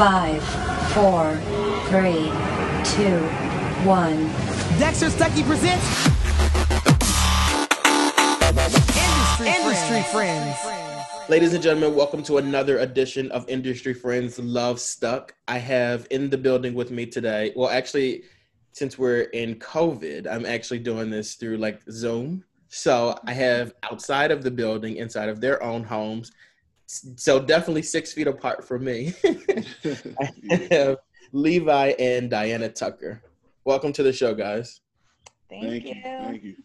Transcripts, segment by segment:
Five, four, three, two, one. Dexter Stuckey presents Industry, Industry Friends. Ladies and gentlemen, welcome to another edition of Industry Friends Love Stuck. I have in the building with me today, well, actually, since we're in COVID, I'm actually doing this through like Zoom. So I have outside of the building, inside of their own homes, so definitely six feet apart from me. I have Levi and Diana Tucker. Welcome to the show, guys. Thank, Thank you. you. Thank you.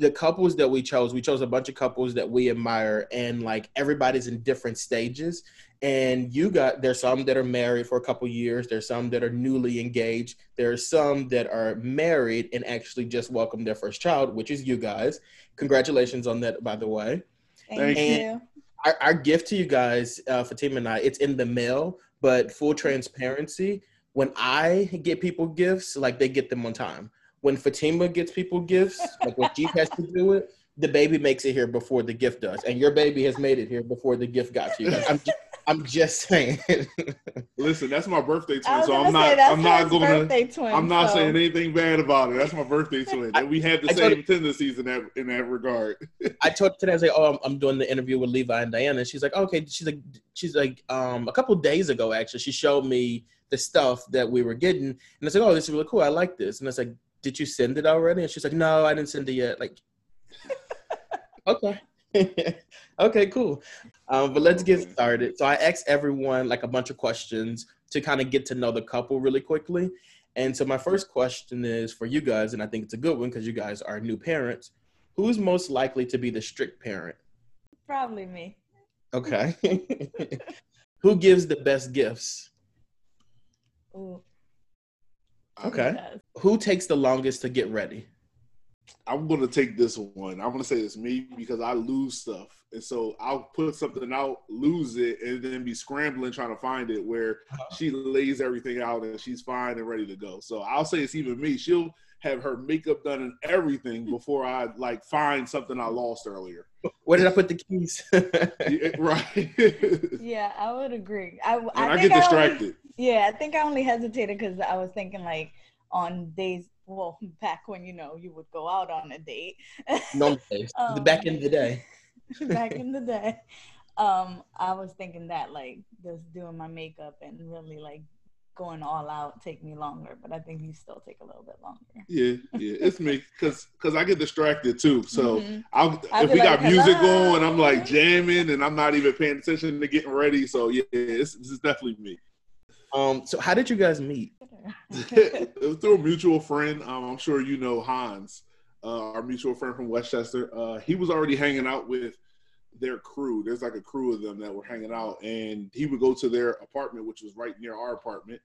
The couples that we chose, we chose a bunch of couples that we admire, and like everybody's in different stages. And you got there's some that are married for a couple years, there's some that are newly engaged, there are some that are married and actually just welcomed their first child, which is you guys. Congratulations on that, by the way. Thank, Thank you. Our, our gift to you guys, uh, Fatima and I, it's in the mail, but full transparency, when I get people gifts, like they get them on time. When Fatima gets people gifts, like when Jeep has to do it, the baby makes it here before the gift does. And your baby has made it here before the gift got to you. I'm just, I'm just saying. Listen, that's my birthday twin, so I'm not. say I'm not gonna. birthday twin. I'm not so- saying anything bad about it. That's my birthday twin, and we had the I told same tendencies in that in that regard. I told her today, I was like, oh, I'm, I'm doing the interview with Levi and Diana. And she's like, okay. She's like, she's like, um, a couple days ago, actually, she showed me the stuff that we were getting. And I was like, oh, this is really cool. I like this. And I was like, did you send it already? And she's like, no, I didn't send it yet. Like, okay. okay, cool. Um, but let's get started. So I asked everyone like a bunch of questions to kind of get to know the couple really quickly. And so my first question is for you guys, and I think it's a good one because you guys are new parents. Who's most likely to be the strict parent? Probably me. Okay. Who gives the best gifts? Ooh, Okay. Who takes the longest to get ready? I'm gonna take this one. I'm gonna say it's me because I lose stuff, and so I'll put something out, lose it, and then be scrambling trying to find it. Where uh-huh. she lays everything out and she's fine and ready to go. So I'll say it's even me. She'll have her makeup done and everything before I like find something I lost earlier. Where did I put the keys? Yeah, right. Yeah, I would agree. I, and I, I, think get only- distracted. yeah, I think I only hesitated because I was thinking like on days. Well, back when you know you would go out on a date. no, Um, back in the day. back in the day. Um, I was thinking that like just doing my makeup and really like going all out take me longer, but I think you still take a little bit longer. Yeah, yeah, it's me because because I get distracted too. So Mhm. I'll, I'll if be we got music "Hello." going, I'm like jamming and I'm not even paying attention to getting ready. So yeah, it's, this is definitely me. Um, so how did you guys meet? it was through a mutual friend. Um, I'm sure you know Hans, uh, our mutual friend from Westchester. Uh, he was already hanging out with their crew. There's like a crew of them that were hanging out, and he would go to their apartment, which was right near our apartment.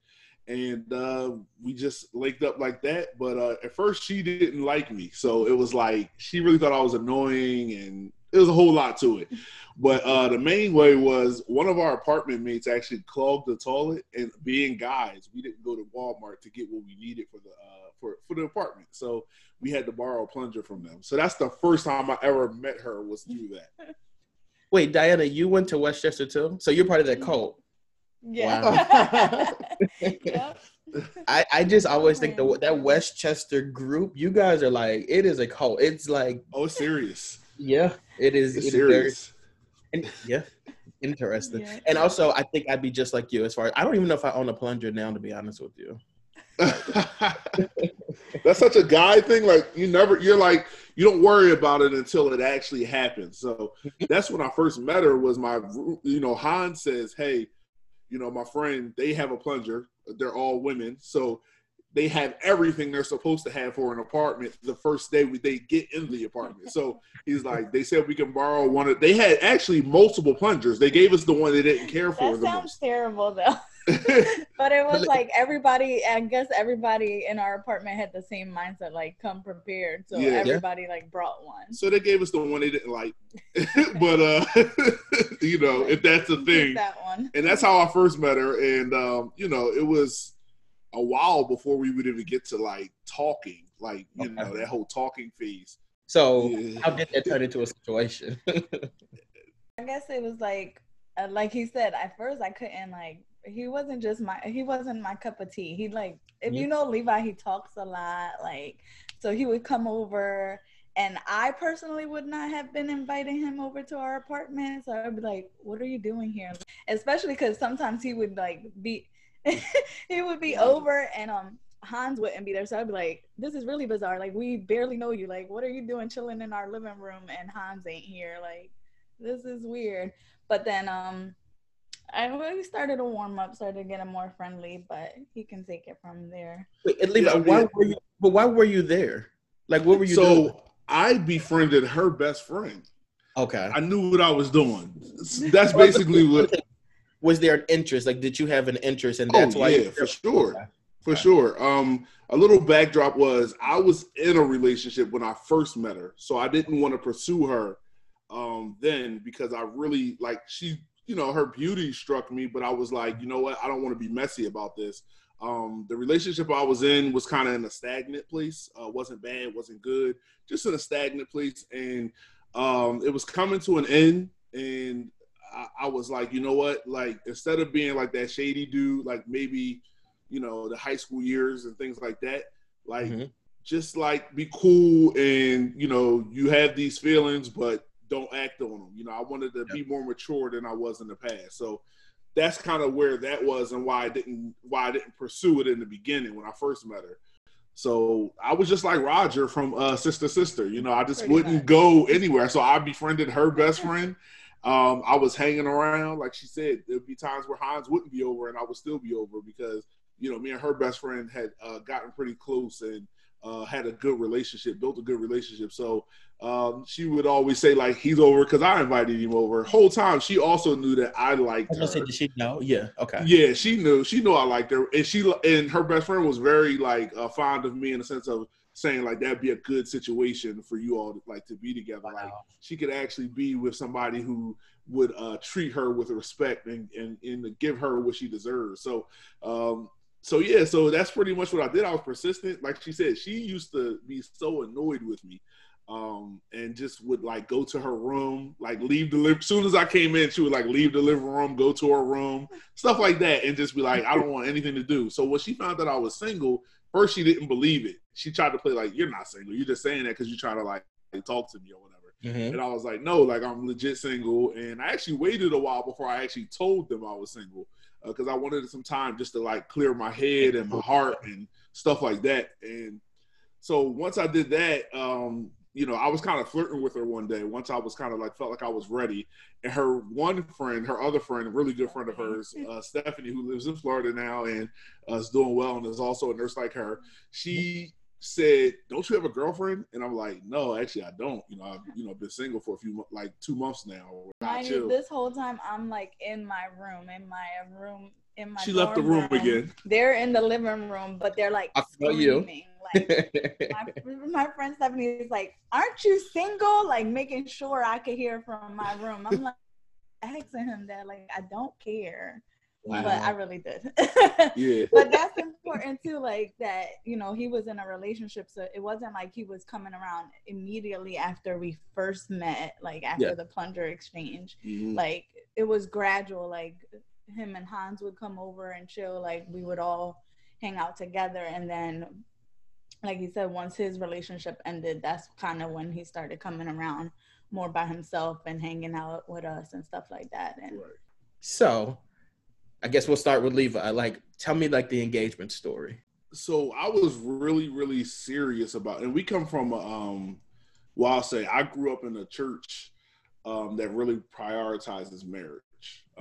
And uh, we just linked up like that. But uh, at first, she didn't like me, so it was like she really thought I was annoying, and it was a whole lot to it. But uh, the main way was one of our apartment mates actually clogged the toilet, and being guys, we didn't go to Walmart to get what we needed for the uh, for for the apartment, so we had to borrow a plunger from them. So that's the first time I ever met her was through that. Wait, Diana, you went to Westchester too? So you're part of that cult. yeah. yep. I, I just always think the that Westchester group, you guys are like, it is a cult. It's like, Oh, serious. Yeah, it is. It's it is very- serious. and, yeah, interesting. Yeah. And also, I think I'd be just like you as far as I don't even know if I own a plunger now, to be honest with you. That's such a guy thing. Like you never, you're like you don't worry about it until it actually happens. So that's when I first met her. Was my, you know, Hans says, "Hey, you know, my friend, they have a plunger. They're all women, so they have everything they're supposed to have for an apartment the first day we, they get in the apartment. So he's like, they said we can borrow one of. They had actually multiple plungers. They gave us the one they didn't care for That sounds most. terrible though. but it was like everybody I guess everybody in our apartment had the same mindset, like come prepared. So. Yeah. everybody like brought one. So they gave us the one they didn't like. but uh you know, if that's the thing. That one. And that's how I first met her. And um, you know, it was a while before we would even get to like talking, like, you Okay. know, that whole talking phase. So Yeah. how did that turn into a situation? I guess it was like uh, like he said, at first I couldn't like he wasn't just my he wasn't my cup of tea. He like if Yeah. you know Levi, he talks a lot. Like so he would come over and I personally would not have been inviting him over to our apartment. So I'd be like, "What are you doing here?" Especially because sometimes he would like be, he would be over and um Hans wouldn't be there. So I'd be like, "This is really bizarre. Like we barely know you. Like what are you doing chilling in our living room and Hans ain't here? Like this is weird." But then um I really started to warm up, started getting more friendly, but he can take it from there. Wait, and Levi, Yeah, why were you? But why were you there? Like, what were you so doing? I befriended her best friend. Okay. I knew what I was doing. That's basically what. Was there an interest? Like, did you have an interest, and Oh that's why? yeah, for sure, Okay. for Okay. sure. Um, a little backdrop was I was in a relationship when I first met her, so I didn't want to pursue her um, then because I really like she, you know, her beauty struck me, but I was like, you know what, I don't want to be messy about this. Um, the relationship I was in was kind of in a stagnant place. Uh, wasn't bad, wasn't good, just in a stagnant place, and um, it was coming to an end. And I, I was like, you know what, like instead of being like that shady dude, like maybe, you know, the high school years and things like that, like Mhm. just like be cool and you know you have these feelings, but don't act on them. You know, I wanted to be more mature than I was in the past, so that's kind of where that was and why I didn't why I didn't pursue it in the beginning when I first met her. So I was just like Roger from uh, Sister Sister. You know, I just Pretty wouldn't much. go anywhere. So I befriended her best friend. Um, I was hanging around, like she said. There'd be times where Hans wouldn't be over, and I would still be over because you know me and her best friend had uh, gotten pretty close and uh, had a good relationship, built a good relationship. So um, she would always say like he's over because I invited him over. Whole time she also knew that I I liked was gonna say, her. did she know? Yeah. Okay. Yeah, she knew. She knew I liked her, and she and her best friend was very like uh, fond of me in the sense of saying like that'd be a good situation for you all like to be together. Like she could actually be with somebody who would uh, treat her with respect and, and and give her what she deserves. So um so yeah, so that's pretty much what I did. I was persistent. Like she said, she used to be so annoyed with me. Um, and just would like go to her room, like leave the live. Soon as I came in, she would like leave the living room, go to her room, stuff like that, and just be like, I don't want anything to do. So when she found that I was single, first she didn't believe it. She tried to play like, You're not single. You're just saying that because you're trying to like talk to me or whatever. Mhm. And I was like, no, like I'm legit single. And I actually waited a while before I actually told them I was single because I wanted some time just to like clear my head and my heart and stuff like that. And so once I did that, um, you know, I was kind of flirting with her one day. Once I was kind of like felt like I was ready, and her one friend, her other friend, really good friend of hers, uh, Stephanie, who lives in Florida now and uh, is doing well and is also a nurse like her, she said, "Don't you have a girlfriend?" And I'm like, "No, actually, I don't. You know, I've you know been single for a few like two months now. Or I Mind you, this whole time I'm like in my room, in my room, in my. She left the dorm room again. They're in the living room, but they're like I feel you. screaming. Like my, my friend Stephanie is like, "Aren't you single?" Like making sure I could hear from my room. I'm like asking him that, like I don't care, Wow. but I really did. Yeah. but that's important too like that you know he was in a relationship so it wasn't like he was coming around immediately after we first met like after Yeah. the plunger exchange Mhm. like it was gradual like him and hans would come over and chill like we would all hang out together and then like he said once his relationship ended that's kind of when he started coming around more by himself and hanging out with us and stuff like that and Right. so, I guess we'll start with Levi. Like, tell me like the engagement story. so I was really, really serious about, and we come from, a, um, well, I'll say I grew up in a church um, that really prioritizes marriage.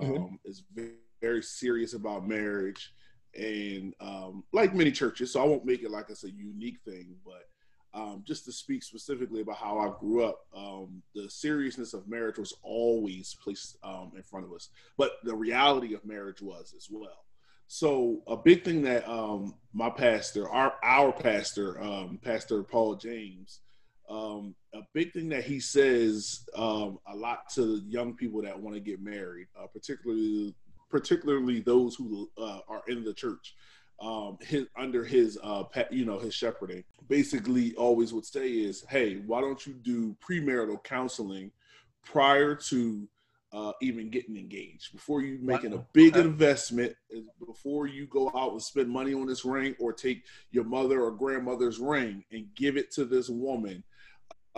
Um, Mhm. Is very, very serious about marriage, and um, like many churches. So I won't make it like it's a unique thing, but um, just to speak specifically about how I grew up, um, the seriousness of marriage was always placed um, in front of us, but the reality of marriage was as well. So a big thing that um, my pastor, our our pastor, Pastor Paul James, um, a big thing that he says um, a lot to young people that want to get married, uh, particularly particularly those who uh, are in the church, um, his, under his uh, pa- you know his shepherding. Basically, always would say is, hey, why don't you do premarital counseling prior to uh, even getting engaged. Before you making a big Okay. investment, before you go out and spend money on this ring or take your mother or grandmother's ring and give it to this woman.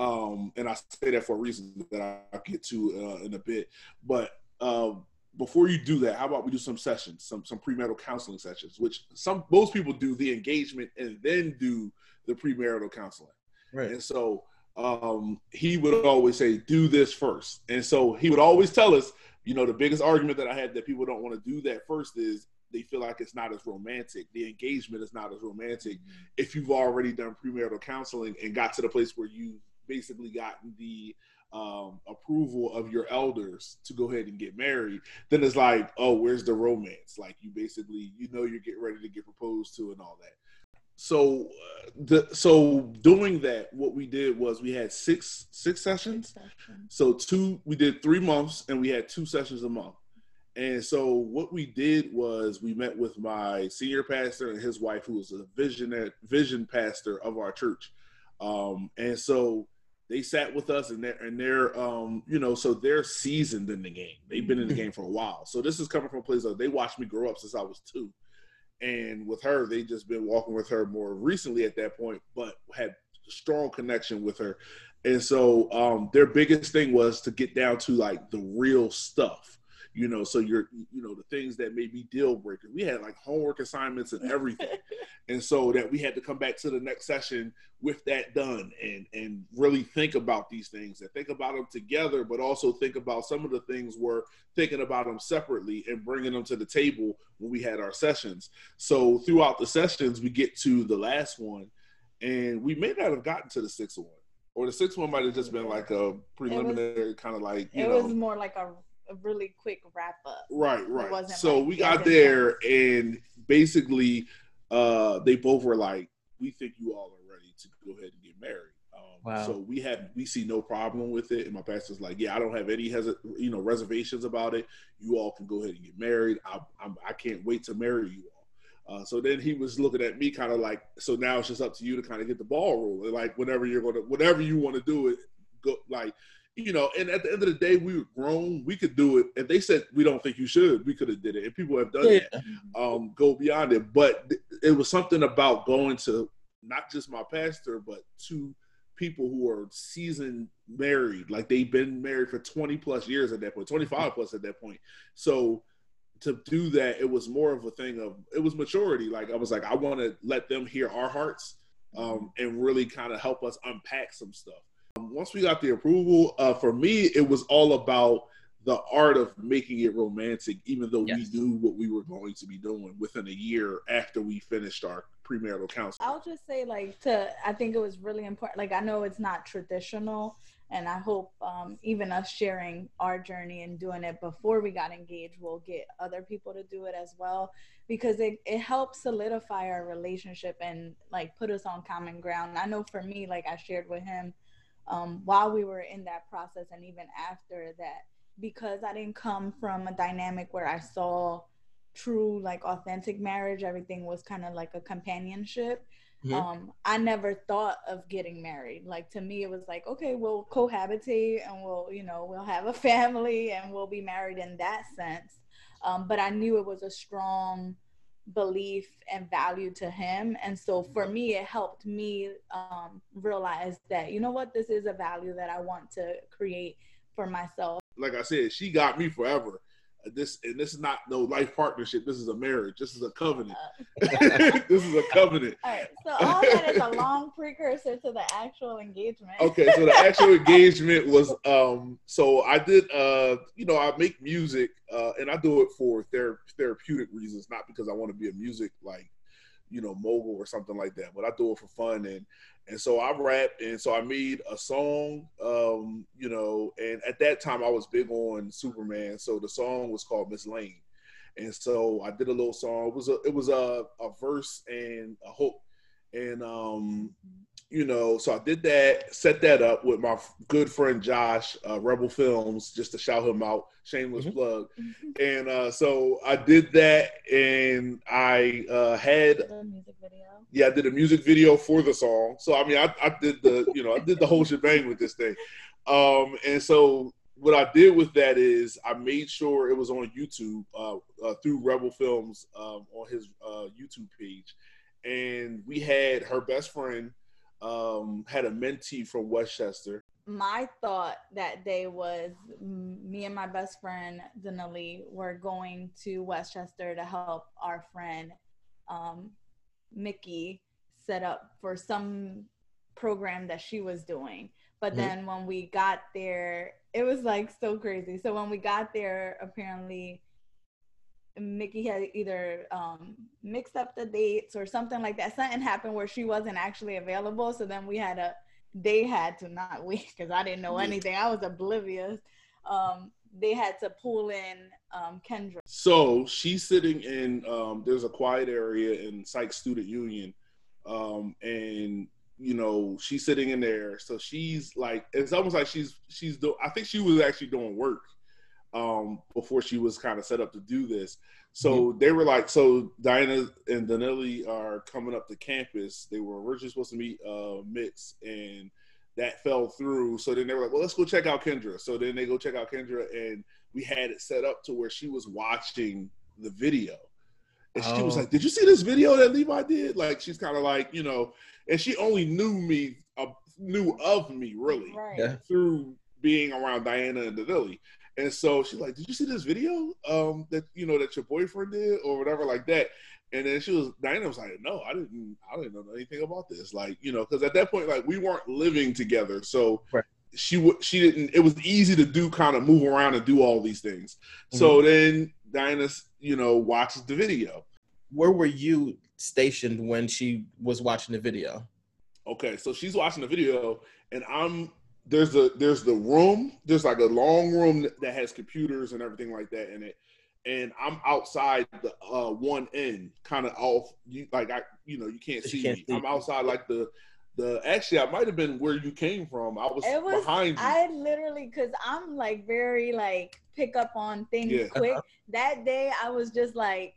Um, and I say that for a reason that I'll get to uh, in a bit. But um, before you do that, how about we do some sessions, some some premarital counseling sessions, which some most people do the engagement and then do the premarital counseling. Right. And so um, he would always say, "Do this first. And so he would always tell us, you know, the biggest argument that I had that people don't want to do that first is they feel like it's not as romantic. The engagement is not as romantic if you've already done premarital counseling and got to the place where you basically gotten the um, approval of your elders to go ahead and get married, then it's like, oh, where's the romance? Like you basically, you know, you're getting ready to get proposed to and all that. So, uh, the so doing that, what we did was we had six six sessions. So two, we did three months, and we had two sessions a month. And so what we did was we met with my senior pastor and his wife, who was a vision vision pastor of our church. Um, and so they sat with us, and they're and they're um, you know, so they're seasoned in the game. They've been in the game for a while. So this is coming from a place of they watched me grow up since I was two. And with her, they just been walking with her more recently at that point, but had strong connection with her. And so um, their biggest thing was to get down to like the real stuff, you know. So you're, you know, the things that may be deal breakers. We had like homework assignments and everything, and so that we had to come back to the next session with that done and and really think about these things and think about them together, but also think about some of the things we're thinking about them separately and bringing them to the table when we had our sessions. So throughout the sessions, we get to the last one, and we may not have gotten to the sixth one or the sixth one might have just been like a preliminary kind of like you it know was more like a, a really quick wrap up. right right. wasn't so like we got there and basically uh they both were like we think you all are ready to go ahead and get married. Um, Wow. so we had we see no problem with it. And my pastor's like yeah i don't have any hesi- you know reservations about it. You all can go ahead and get married. I I'm, i can't wait to marry you all. Uh, so then he was looking at me kind of like, so now it's just up to you to kind of get the ball rolling. Like whenever you're gonna, whatever you want to do it, go like, you know. And at the end of the day, we were grown. We could do it. And they said we don't think you should. We could have did it, and people have done Yeah. it. Um, go beyond it. But th- it was something about going to not just my pastor, but to people who are seasoned married, like they've been married for 20 plus years at that point, 25 plus at that point. So to do that, it was more of a thing of it was maturity. Like I was like, I want to let them hear our hearts um, and really kind of help us unpack some stuff. Um, once we got the approval, uh, for me, it was all about the art of making it romantic, even though Yes. we knew what we were going to be doing within a year after we finished our premarital counseling. I'll just say like to I think it was really important. Like I know it's not traditional and I hope um, even us sharing our journey and doing it before we got engaged will get other people to do it as well because it, it helps solidify our relationship and like put us on common ground. I know for me, like I shared with him um, while we were in that process and even after that, because I didn't come from a dynamic where I saw true like authentic marriage everything was kind of like a companionship Mhm. um i never thought of getting married like to me it was like okay we'll cohabitate and we'll you know we'll have a family and we'll be married in that sense um but i knew it was a strong belief and value to him. And so for me it helped me um realize that you know what this is a value that i want to create for myself. Like I said, she got me forever. Uh, This and this is not no life partnership. This is a marriage. This is a covenant. this is a covenant. all right so all that is a long precursor to the actual engagement okay so the actual engagement was um so i did uh you know i make music uh and i do it for ther- therapeutic reasons not because i want to be a music like you know mogul or something like that but i do it for fun. And and so i rap and so i made a song um you know and at that time i was big on superman. So the song was called miss lane. And so i did a little song. It was a it was a, a verse and a hook. And um you know, so I did that, set that up with my good friend Josh, uh, Rebel Films, just to shout him out, shameless Mhm. plug. And uh, so I did that, and I uh, had, video yeah, I did a music video for the song. So I mean, I, I did the, you know, I did the whole shebang with this thing. Um, and so what I did with that is I made sure it was on YouTube uh, uh, through Rebel Films um, on his uh, YouTube page, and we had her best friend um, had a mentee from Westchester. my thought that day was me and my best friend Denali were going to Westchester to help our friend um, Mickey set up for some program that she was doing. But Mhm. then when we got there, it was like so crazy. So when we got there, apparently Mickey had either um, mixed up the dates or something like that. Something happened where she wasn't actually available. So then we had a, they had to not we, because I didn't know anything. I was oblivious. Um, they had to pull in um, Kendra. So she's sitting in um, there's a quiet area in Psych Student Union, um, and you know she's sitting in there. So she's like, it's almost like she's she's do. I think she was actually doing work um, before she was kind of set up to do this. So they were like, so Diana and Danelli are coming up to campus. They were originally supposed to meet uh, Mix, and that fell through. So then they were like, well, let's go check out Kendra. So then they go check out Kendra, and we had it set up to where she was watching the video. And she was Oh. like, Did you see this video that Levi did? Like, she's kind of like, you know, and she only knew me, uh, knew of me really Right. Yeah. through being around Diana and Danelli. And so she's like, Did you see this video um, that, you know, that your boyfriend did or whatever like that? And then she was, Diana was like, No, I didn't, I didn't know anything about this. Like, you know, because at that point, like, we weren't living together. So, Right. she would she didn't it was easy to do kind of move around and do all these things so then diana you know watches the video Where were you stationed when she was watching the video? okay so she's watching the video and i'm there's a there's the room there's like a long room that has computers and everything like that in it and i'm outside the uh one end kind of off you like i you know you can't You see can't me see. i'm outside like the the actually i might have been where you came from i was, It was behind you I literally because I'm like very like pick up on things Yeah. quick. That day I was just like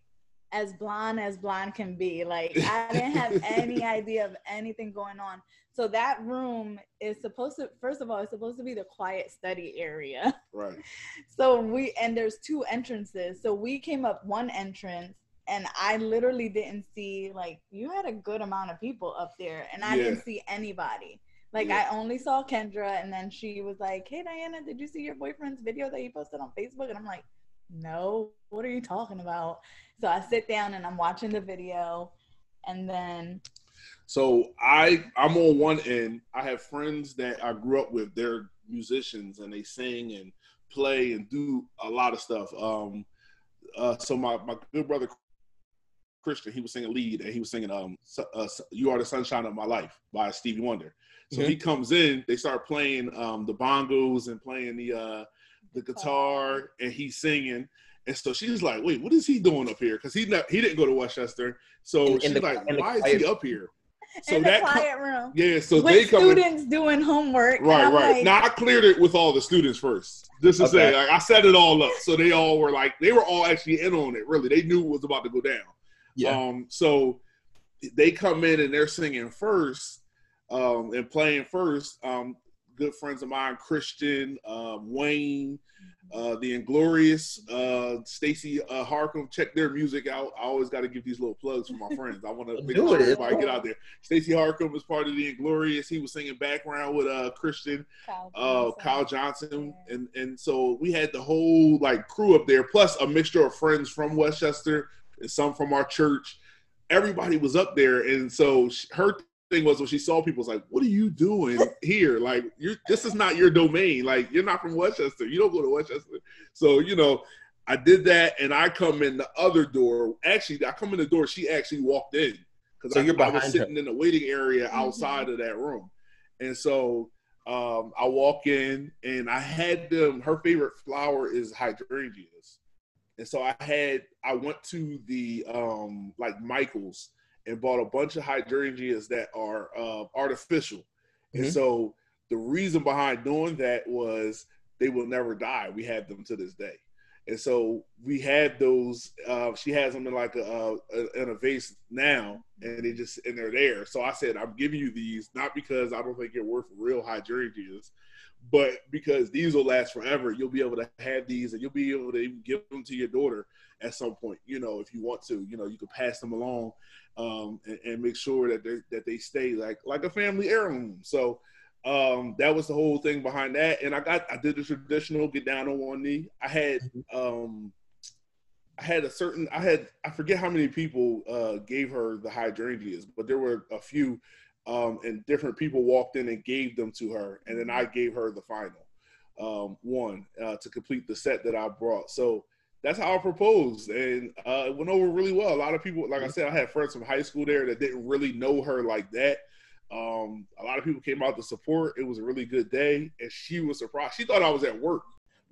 as blind as blind can be. Like I didn't have any idea of anything going on. So that room is supposed to first of all, it's supposed to be the quiet study area. right So we and there's two entrances. So we came up one entrance and I literally didn't see like you had a good amount of people up there and I Yeah. didn't see anybody. Like Yeah. I only saw Kendra and then she was like, "Hey Diana, did you see your boyfriend's video that he posted on Facebook?" And I'm like, "No. What are you talking about?" So I sit down and I'm watching the video and then So I I'm on one end. I have friends that I grew up with. They're musicians and they sing and play and do a lot of stuff. Um, uh, so my my good brother Christian, he was singing lead and he was singing um uh, "You Are the Sunshine of My Life" by Stevie Wonder. So Mhm. he comes in. They start playing um the bongos and playing the uh the guitar and he's singing. And so she's like, "Wait, what is he doing up here?" Because he not, he didn't go to Westchester. So In- in she's the- like, "Why is quiet- he up here?" So in that co- quiet room yeah, so they with come in, students doing homework. right, right. like, now I cleared it with all the students first, just to say Okay. like, I set it all up, so they all were like, they were all actually in on it. Really, they knew it was about to go down. Yeah. Um, so they come in and they're singing first, um, and playing first. Um, good friends of mine, Christian, um, Wayne, uh, the Inglorious, uh, Stacy uh, Harcum. Check their music out. I always got to give these little plugs for my friends. I want to make Do sure it. everybody get out there. Stacy Harcum is part of the Inglorious. He was singing background with uh, Christian, Kyle uh, Johnson. Kyle Johnson, and and so we had the whole like crew up there, plus a mixture of friends from Westchester and some from our church. Everybody was up there, and so sh- her thing was when she saw people, was like, "What are you doing here? Like, you're this is not your domain. Like, you're not from Westchester. You don't go to Westchester." So you know, I did that, and I come in the other door. Actually, I come in the door. She actually walked in because So I, you're I was behind her. sitting in the waiting area Mhm. outside of that room, and so um, I walk in and I had them. Her favorite flower is hydrangeas, and so I had I went to the um, like Michaels and bought a bunch of hydrangeas that are uh, artificial, and Mhm. so the reason behind doing that was they will never die. We have them to this day. And so we had those. Uh, she has them in like a, a in a vase now, and they just and they're there. So I said, I'm giving you these not because I don't think you're worth real hydrangeas, but because these will last forever, you'll be able to have these and you'll be able to give them to your daughter at some point. You know, if you want to, you know, you could pass them along um, and, and make sure that they that they stay like like a family heirloom. So um, that was the whole thing behind that. And I got I did the traditional get down on one knee. I had um, I had a certain I had I forget how many people uh, gave her the hydrangeas, but there were a few um, and different people walked in and gave them to her, and then I gave her the final um, one uh, to complete the set that I brought. So that's how I proposed, and uh, it went over really well. A lot of people, like I said, I had friends from high school there that didn't really know her like that. Um, a lot of people came out to support. It was a really good day, and she was surprised. She thought I was at work.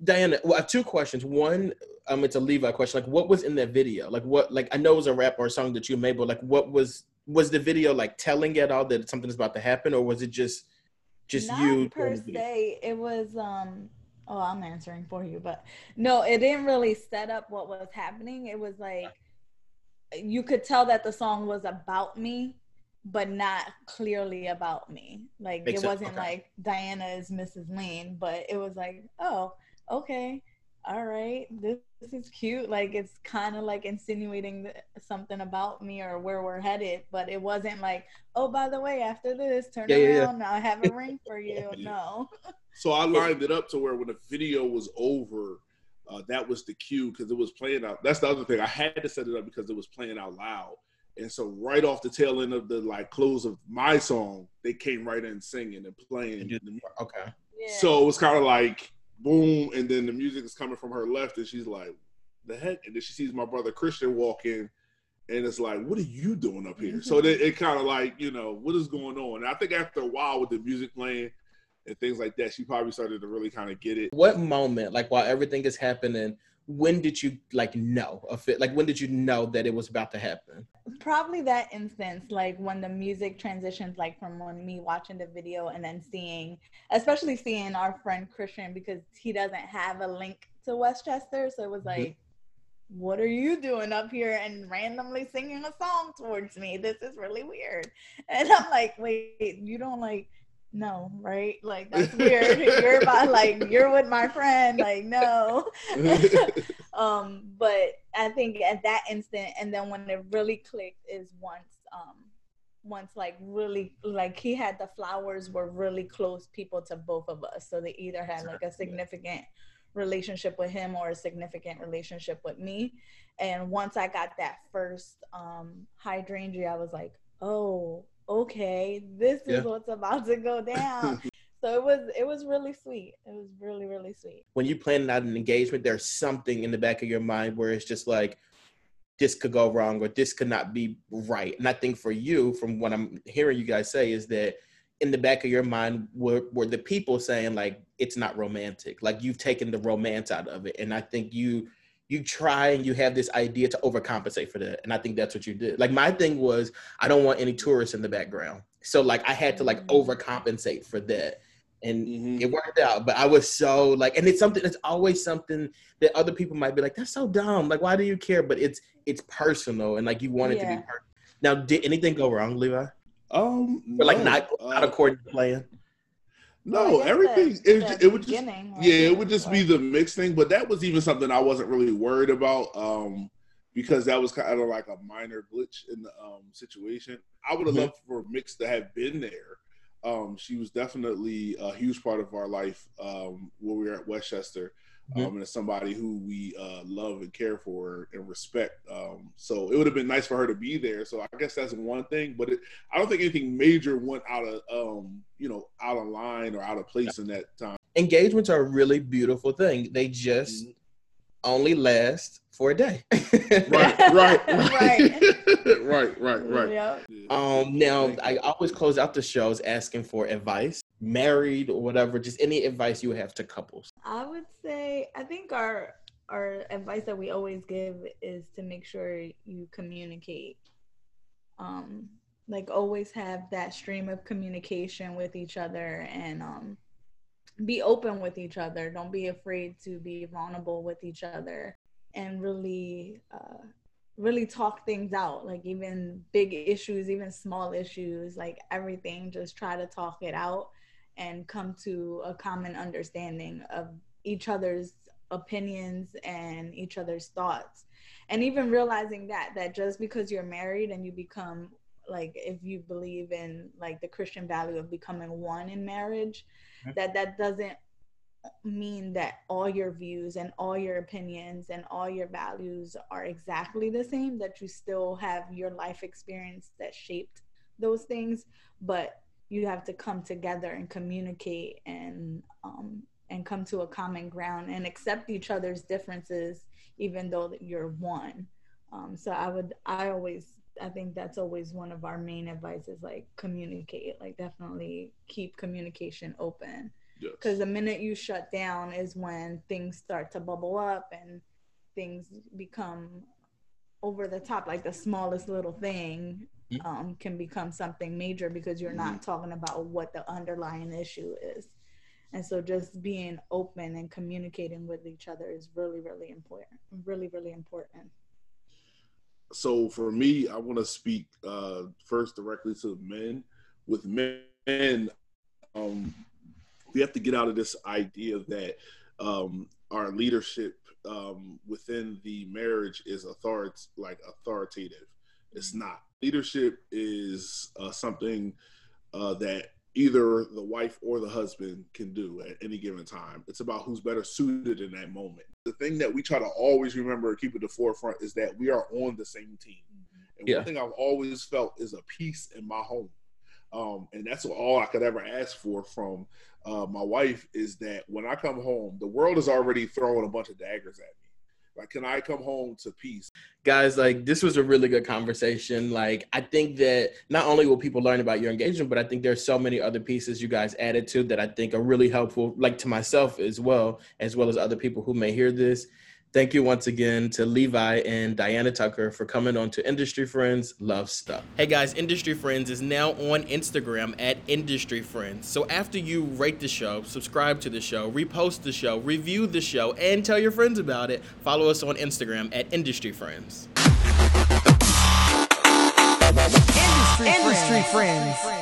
Diana, well, I have two questions. One, um, it's a Levi question. Like, what was in that video? Like, what? Like, I know it was a rap or a song that you made, but like, what was was the video like telling at all that something's about to happen, or was it just just Not you? per se. It was um. Oh, I'm answering for you, but no, it didn't really set up what was happening. It was like you could tell that the song was about me, but not clearly about me. Like Makes it wasn't Okay. like Diana is Mrs. Lane, but it was like, oh, okay, all right, this, this is cute. Like it's kind of like insinuating th- something about me or where we're headed, but it wasn't like, oh, by the way, after this, turn Yeah, yeah, yeah. around, I have a ring for you. No. So I lined it up to where when the video was over, uh, that was the cue because it was playing out. That's the other thing. I had to set it up because it was playing out loud. And so right off the tail end of the like close of my song, they came right in singing and playing. the. Okay. Yeah. So it was kind of like boom, and then the music is coming from her left, and she's like, "The heck!" And then she sees my brother Christian walk in, and it's like, "What are you doing up here?" So then it kind of like, you know, what is going on? And I think after a while with the music playing and things like that, she probably started to really kind of get it. What moment, like while everything is happening, when did you like know of it? Like when did you know that it was about to happen? probably that instance like when the music transitions like from when me watching the video and then seeing especially seeing our friend christian because he doesn't have a link to westchester so it was mm-hmm. like what are you doing up here and randomly singing a song towards me this is really weird and i'm like wait you don't like no right? Like that's weird. You're about like you're with my friend. Like no. Um but i think at that instant and then when it really clicked is once um once like really like he had the flowers were really close people to both of us. So they either had like a significant relationship with him or a significant relationship with me. And once i got that first um hydrangea i was like oh okay this is Yeah. what's about to go down so it was it was really sweet it was really really sweet When you plan out an engagement, there's something in the back of your mind where it's just like, this could go wrong or this could not be right. And I think for you, from what I'm hearing you guys say, is that in the back of your mind were, were the people saying like it's not romantic, like you've taken the romance out of it. And I think you you try and you have this idea to overcompensate for that. And I think that's what you did. Like my thing was I don't want any tourists in the background. So like I had to like overcompensate for that. And Mhm. it worked out. But I was so like, and it's something. It's always something that other people might be like, "That's so dumb. Like, why do you care?" But it's it's personal, and like you want it to be. personal. Now, did anything go wrong, Levi? Um, Or like no, not not uh, according to plan? Well, I No, guess everything. the- It, the it would just beginning, right? yeah, it would just be the mix thing. But that was even something I wasn't really worried about um, because that was kind of like a minor glitch in the um, situation. I would have Mhm. loved for Mix to have been there. Um, she was definitely a huge part of our life um, when we were at Westchester. Mhm. Um, and it's somebody who we uh, love and care for and respect. Um, so it would have been nice for her to be there. So I guess that's one thing, but it, I don't think anything major went out of um, you know out of line or out of place in that time. Engagements are a really beautiful thing. They just only last for a day. right, right, Right. right, right, right, right. Yep. Um, now I always close out the shows asking for advice, married or whatever, just any advice you have to couples. I would say I think our our advice that we always give is to make sure you communicate. Um like always have that stream of communication with each other and um be open with each other. Don't be afraid to be vulnerable with each other and really uh really talk things out like even big issues even small issues like everything just try to talk it out and come to a common understanding of each other's opinions and each other's thoughts and even realizing that that just because you're married and you become like if you believe in like the christian value of becoming one in marriage Mhm. that that doesn't mean that all your views and all your opinions and all your values are exactly the same that you still have your life experience that shaped those things but you have to come together and communicate and um, and come to a common ground and accept each other's differences even though that you're one um, so i would i always i think that's always one of our main advices like communicate like definitely keep communication open Yes. because the minute you shut down is when things start to bubble up and things become over the top like the smallest little thing um, can become something major because you're not talking about what the underlying issue is and so just being open and communicating with each other is really really important really really important so for me, I want to speak uh, first directly to men. With men, um, we have to get out of this idea that um, our leadership um, within the marriage is authority, like authoritative. It's not. Leadership is uh, something uh, that either the wife or the husband can do at any given time. It's about who's better suited in that moment. The thing that we try to always remember and keep at the forefront is that we are on the same team. And Yeah. one thing I've always felt is a peace in my home. Um, and that's all I could ever ask for from uh, my wife is that when I come home, the world is already throwing a bunch of daggers at me. Like, can I come home to peace? guys like this was a really good conversation like i think that not only will people learn about your engagement but i think there's so many other pieces you guys added to that i think are really helpful like to myself as well as well as other people who may hear this thank you once again to levi and diana tucker for coming on to industry friends love stuff. Hey guys industry friends is now on instagram at industry friends. So after you rate the show subscribe to the show repost the show review the show and tell your friends about it follow us on instagram at industry friends. Industry, friends.